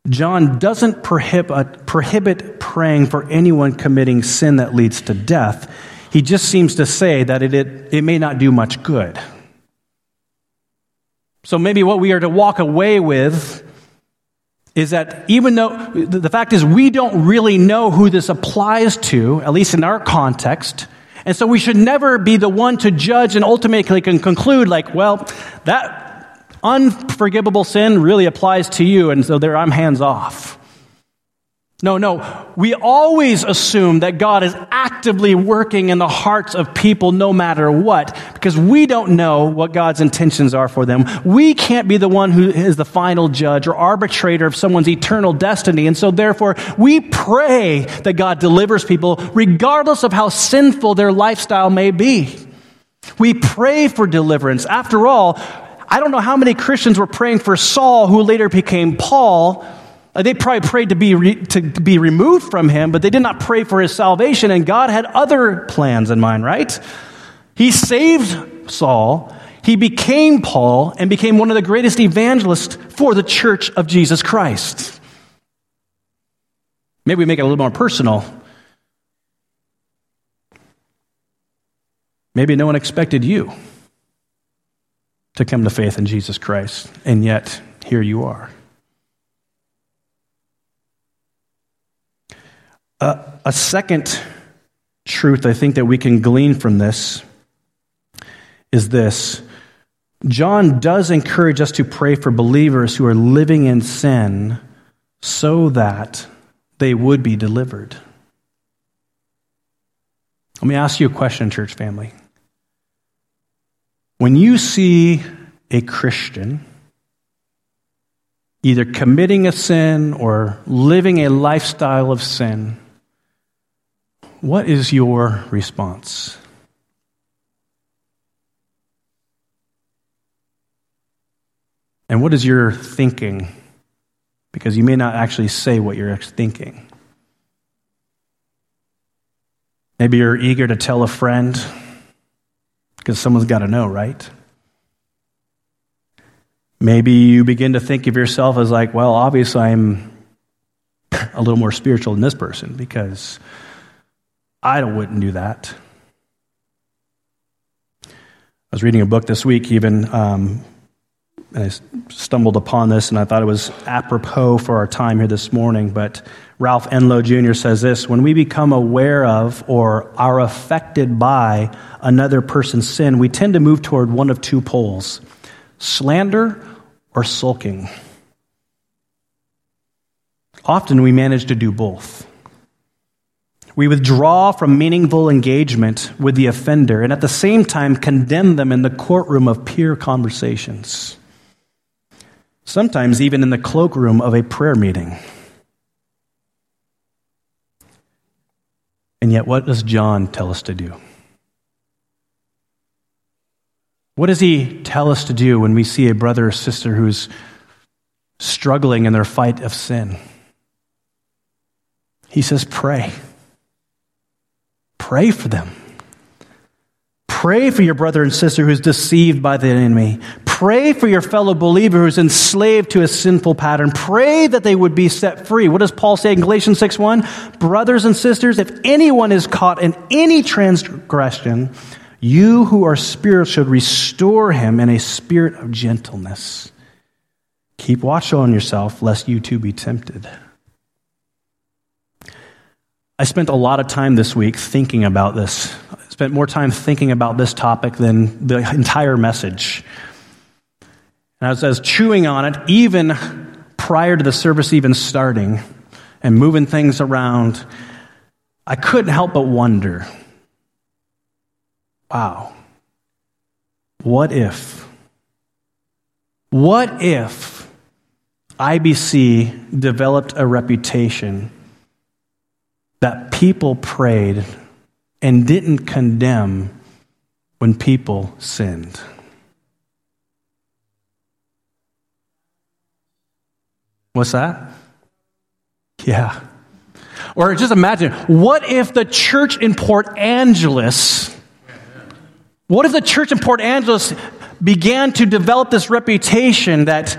John doesn't prohibit, uh, prohibit praying for anyone committing sin that leads to death. He just seems to say that it, it, it may not do much good. So maybe what we are to walk away with is that even though the fact is we don't really know who this applies to, at least in our context, and so we should never be the one to judge and ultimately can conclude like, well, that unforgivable sin really applies to you, and so there I'm hands off. No, no. We always assume that God is actively working in the hearts of people no matter what, because we don't know what God's intentions are for them. We can't be the one who is the final judge or arbitrator of someone's eternal destiny. And so therefore, we pray that God delivers people regardless of how sinful their lifestyle may be. We pray for deliverance. After all, I don't know how many Christians were praying for Saul, who later became Paul, Uh, they probably prayed to be, re, to be removed from him, but they did not pray for his salvation, and God had other plans in mind, right? He saved Saul, he became Paul, and became one of the greatest evangelists for the church of Jesus Christ. Maybe we make it a little more personal. Maybe no one expected you to come to faith in Jesus Christ, and yet here you are. A second truth I think that we can glean from this is this John does encourage us to pray for believers who are living in sin so that they would be delivered. Let me ask you a question, church family. When you see a Christian either committing a sin or living a lifestyle of sin, what is your response? And what is your thinking? Because you may not actually say what you're thinking. Maybe you're eager to tell a friend because someone's got to know, right? Maybe you begin to think of yourself as like, well, obviously I'm a little more spiritual than this person because I wouldn't do that. I was reading a book this week, even, um, and I stumbled upon this, and I thought it was apropos for our time here this morning. But Ralph Enloe Jr. says this When we become aware of or are affected by another person's sin, we tend to move toward one of two poles slander or sulking. Often we manage to do both. We withdraw from meaningful engagement with the offender and at the same time condemn them in the courtroom of peer conversations, sometimes even in the cloakroom of a prayer meeting. And yet, what does John tell us to do? What does he tell us to do when we see a brother or sister who's struggling in their fight of sin? He says, Pray. Pray for them. Pray for your brother and sister who's deceived by the enemy. Pray for your fellow believer who's enslaved to a sinful pattern. Pray that they would be set free. What does Paul say in Galatians 6 1? Brothers and sisters, if anyone is caught in any transgression, you who are spiritual should restore him in a spirit of gentleness. Keep watch on yourself, lest you too be tempted. I spent a lot of time this week thinking about this. I spent more time thinking about this topic than the entire message. And as I was chewing on it, even prior to the service even starting and moving things around, I couldn't help but wonder wow, what if? What if IBC developed a reputation that people prayed and didn't condemn when people sinned. What's that? Yeah. Or just imagine, what if the church in Port Angeles, what if the church in Port Angeles began to develop this reputation that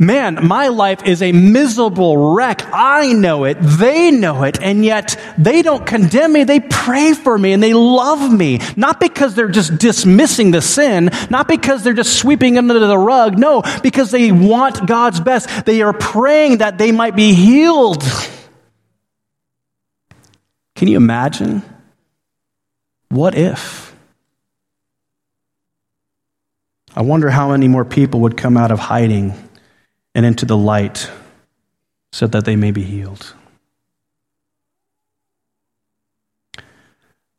man, my life is a miserable wreck. I know it. They know it. And yet they don't condemn me. They pray for me and they love me. Not because they're just dismissing the sin, not because they're just sweeping under the rug. No, because they want God's best. They are praying that they might be healed. Can you imagine? What if? I wonder how many more people would come out of hiding and into the light so that they may be healed.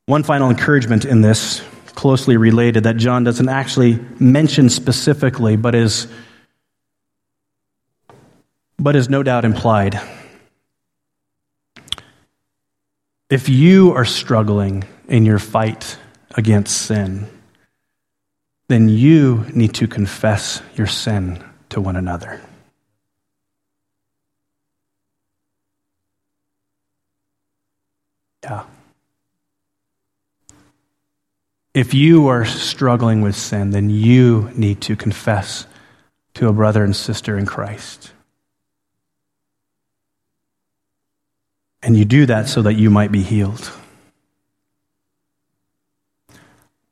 One final encouragement in this, closely related, that John doesn't actually mention specifically, but is, but is no doubt implied. If you are struggling in your fight against sin, then you need to confess your sin to one another. Yeah. If you are struggling with sin, then you need to confess to a brother and sister in Christ. And you do that so that you might be healed.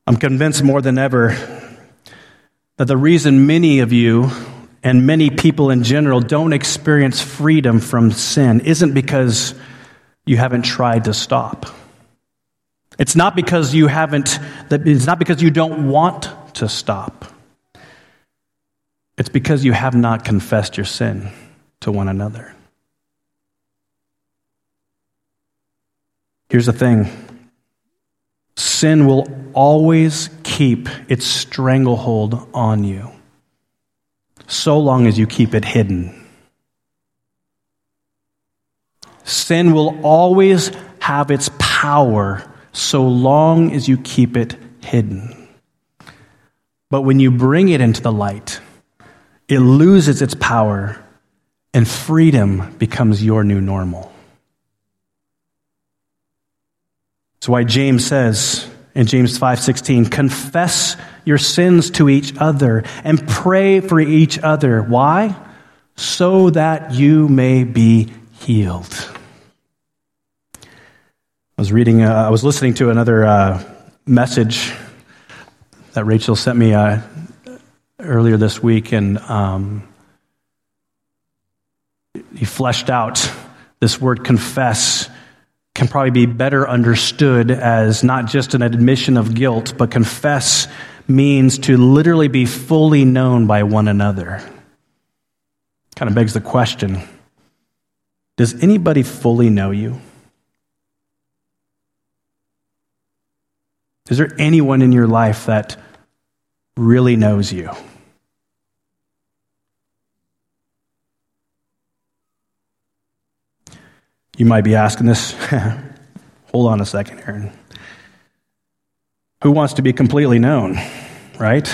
I'm convinced more than ever that the reason many of you and many people in general don't experience freedom from sin isn't because you haven't tried to stop. It's not because you haven't, it's not because you don't want to stop. It's because you have not confessed your sin to one another. Here's the thing sin will always keep its stranglehold on you so long as you keep it hidden. Sin will always have its power so long as you keep it hidden. But when you bring it into the light, it loses its power and freedom becomes your new normal. That's why James says in James 5:16, confess your sins to each other and pray for each other. Why? So that you may be healed. I was reading, uh, I was listening to another uh, message that Rachel sent me uh, earlier this week, and um, he fleshed out this word confess can probably be better understood as not just an admission of guilt, but confess means to literally be fully known by one another. Kind of begs the question Does anybody fully know you? Is there anyone in your life that really knows you? You might be asking this. Hold on a second, Aaron. Who wants to be completely known, right?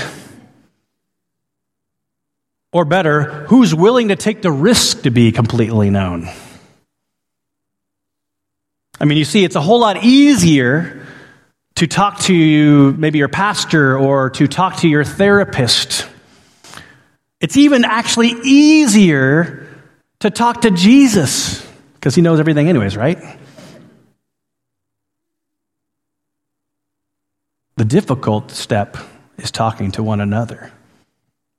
Or better, who's willing to take the risk to be completely known? I mean, you see, it's a whole lot easier to talk to maybe your pastor or to talk to your therapist It's even actually easier to talk to Jesus because he knows everything, anyways, right? The difficult step is talking to one another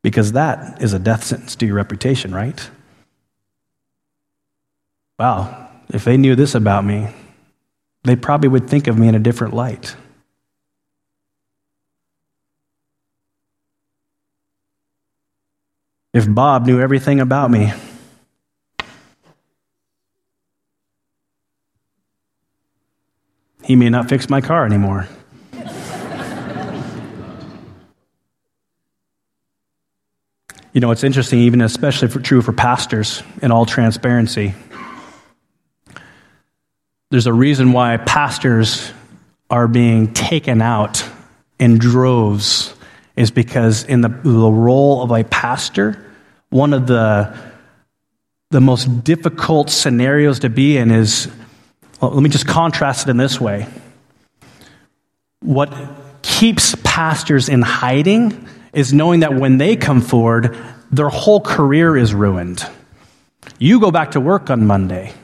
because that is a death sentence to your reputation, right? Wow, if they knew this about me, they probably would think of me in a different light. If Bob knew everything about me, he may not fix my car anymore. you know, it's interesting, even especially for, true for pastors in all transparency. There's a reason why pastors are being taken out in droves, is because in the, the role of a pastor, one of the, the most difficult scenarios to be in is well, let me just contrast it in this way. What keeps pastors in hiding is knowing that when they come forward, their whole career is ruined. You go back to work on Monday.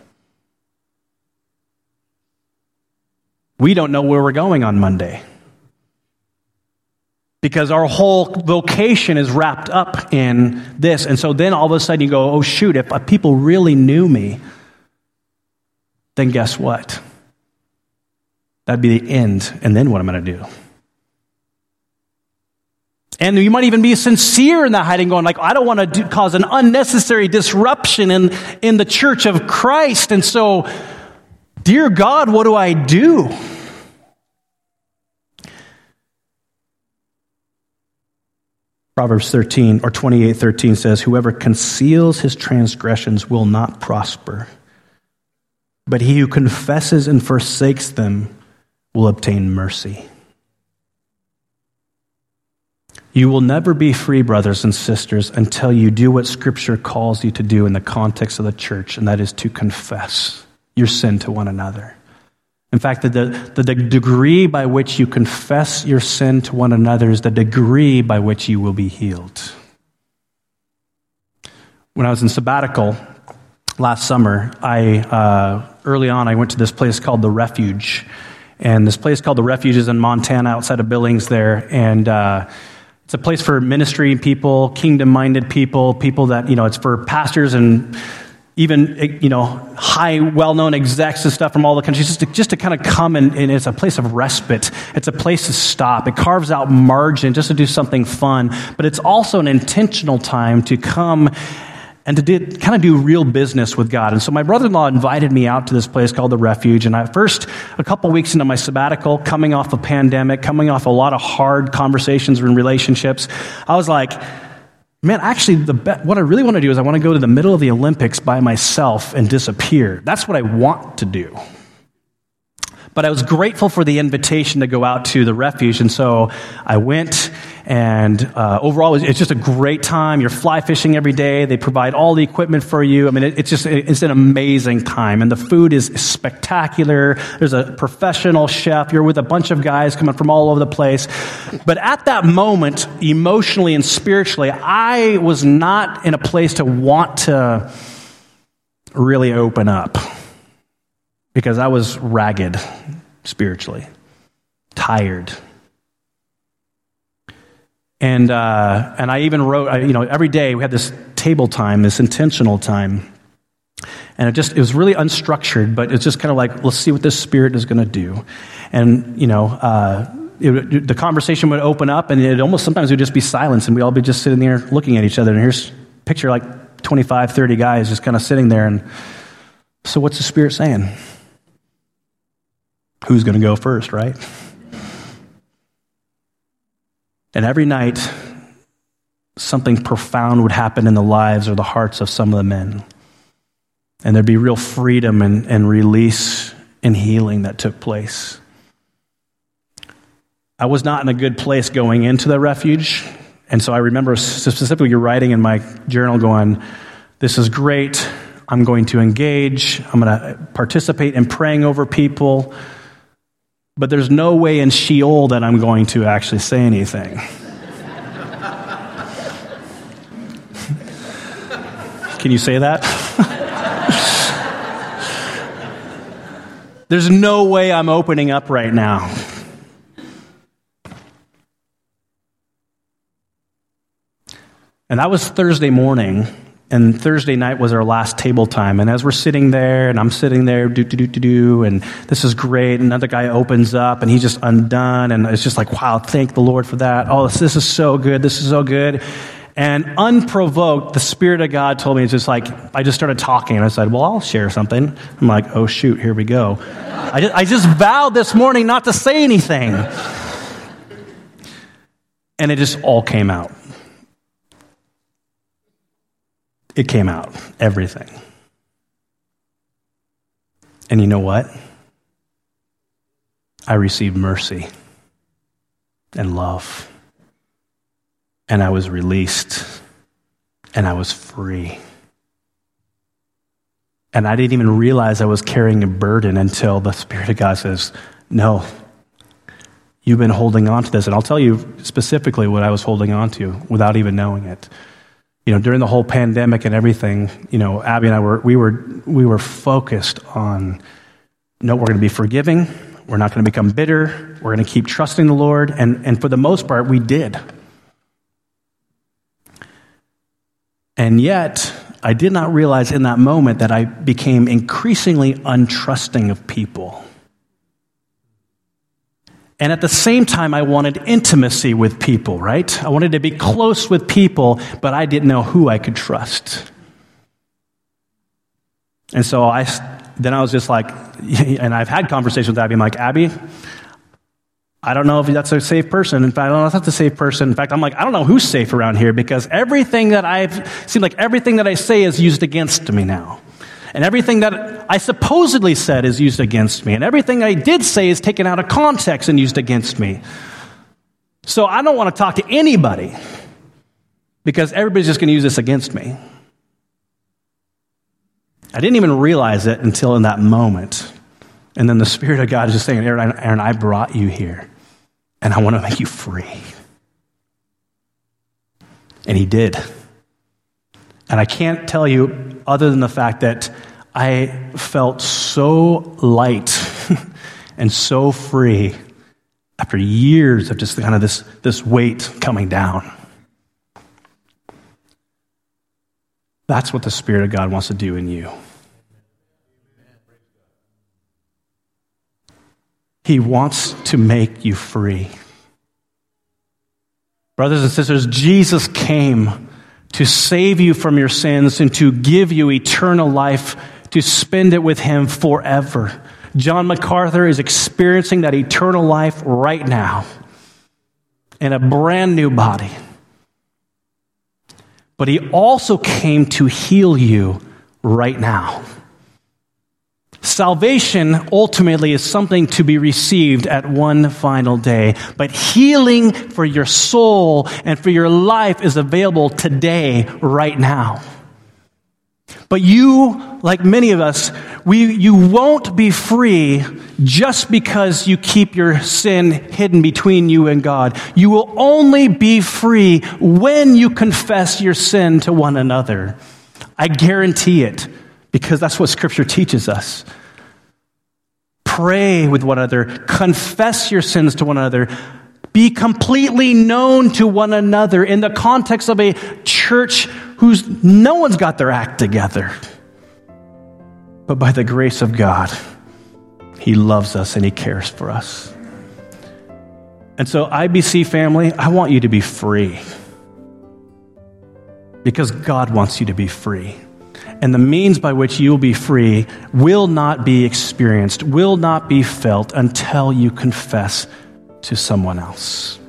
We don't know where we're going on Monday because our whole vocation is wrapped up in this. And so then all of a sudden you go, oh, shoot, if people really knew me, then guess what? That'd be the end. And then what am I going to do? And you might even be sincere in that hiding, going like, I don't want to do, cause an unnecessary disruption in, in the church of Christ. And so, dear God, what do I do? Proverbs 13 or 28 13 says, Whoever conceals his transgressions will not prosper, but he who confesses and forsakes them will obtain mercy. You will never be free, brothers and sisters, until you do what Scripture calls you to do in the context of the church, and that is to confess your sin to one another. In fact, the, the, the, degree by which you confess your sin to one another is the degree by which you will be healed. When I was in sabbatical last summer, I, uh, early on, I went to this place called The Refuge. And this place called The Refuge is in Montana, outside of Billings there. And uh, it's a place for ministry people, kingdom minded people, people that, you know, it's for pastors and even you know high well-known execs and stuff from all the countries just to, just to kind of come and, and, it's a place of respite it's a place to stop it carves out margin just to do something fun but it's also an intentional time to come and to do, kind of do real business with God. And so my brother-in-law invited me out to this place called the Refuge. And at first, a couple weeks into my sabbatical, coming off a pandemic, coming off a lot of hard conversations and relationships, I was like, Man, actually, the be- what I really want to do is I want to go to the middle of the Olympics by myself and disappear. That's what I want to do. But I was grateful for the invitation to go out to the refuge, and so I went. And uh, overall, it's just a great time. You're fly fishing every day. They provide all the equipment for you. I mean, it's just it's an amazing time, and the food is spectacular. There's a professional chef. You're with a bunch of guys coming from all over the place. But at that moment, emotionally and spiritually, I was not in a place to want to really open up because I was ragged spiritually, tired. And, uh, and I even wrote, you know, every day we had this table time, this intentional time. And it just, it was really unstructured, but it's just kind of like, let's see what this spirit is going to do. And, you know, uh, it, the conversation would open up and it almost sometimes would just be silence and we'd all be just sitting there looking at each other. And here's picture like 25, 30 guys just kind of sitting there. And so what's the spirit saying? Who's going to go first, right? And every night, something profound would happen in the lives or the hearts of some of the men. And there'd be real freedom and, and release and healing that took place. I was not in a good place going into the refuge. And so I remember specifically writing in my journal going, This is great. I'm going to engage. I'm going to participate in praying over people. But there's no way in Sheol that I'm going to actually say anything. Can you say that? There's no way I'm opening up right now. And that was Thursday morning. And Thursday night was our last table time. And as we're sitting there, and I'm sitting there, do, do, do, do, do, and this is great. Another guy opens up, and he's just undone. And it's just like, wow, thank the Lord for that. Oh, this, this is so good. This is so good. And unprovoked, the Spirit of God told me, it's just like, I just started talking, and I said, well, I'll share something. I'm like, oh, shoot, here we go. I just, I just vowed this morning not to say anything. And it just all came out. It came out, everything. And you know what? I received mercy and love. And I was released. And I was free. And I didn't even realize I was carrying a burden until the Spirit of God says, No, you've been holding on to this. And I'll tell you specifically what I was holding on to without even knowing it you know, during the whole pandemic and everything, you know, Abby and I were, we were, we were focused on, no, we're going to be forgiving. We're not going to become bitter. We're going to keep trusting the Lord. And, and for the most part, we did. And yet, I did not realize in that moment that I became increasingly untrusting of people. And at the same time, I wanted intimacy with people, right? I wanted to be close with people, but I didn't know who I could trust. And so I, then I was just like, and I've had conversations with Abby. I'm like, Abby, I don't know if that's a safe person. In fact, I don't know if that's a safe person. In fact, I'm like, I don't know who's safe around here because everything that I've seen, like everything that I say is used against me now. And everything that I supposedly said is used against me. And everything I did say is taken out of context and used against me. So I don't want to talk to anybody because everybody's just going to use this against me. I didn't even realize it until in that moment. And then the Spirit of God is just saying, Aaron, Aaron, I brought you here, and I want to make you free. And He did. And I can't tell you other than the fact that I felt so light and so free after years of just kind of this, this weight coming down. That's what the Spirit of God wants to do in you. He wants to make you free. Brothers and sisters, Jesus came to save you from your sins and to give you eternal life, to spend it with Him forever. John MacArthur is experiencing that eternal life right now in a brand new body. But He also came to heal you right now. Salvation ultimately is something to be received at one final day, but healing for your soul and for your life is available today, right now. But you, like many of us, we, you won't be free just because you keep your sin hidden between you and God. You will only be free when you confess your sin to one another. I guarantee it because that's what Scripture teaches us. Pray with one another, confess your sins to one another, be completely known to one another in the context of a church whose no one's got their act together. But by the grace of God, He loves us and He cares for us. And so, IBC family, I want you to be free because God wants you to be free. And the means by which you'll be free will not be experienced, will not be felt until you confess to someone else.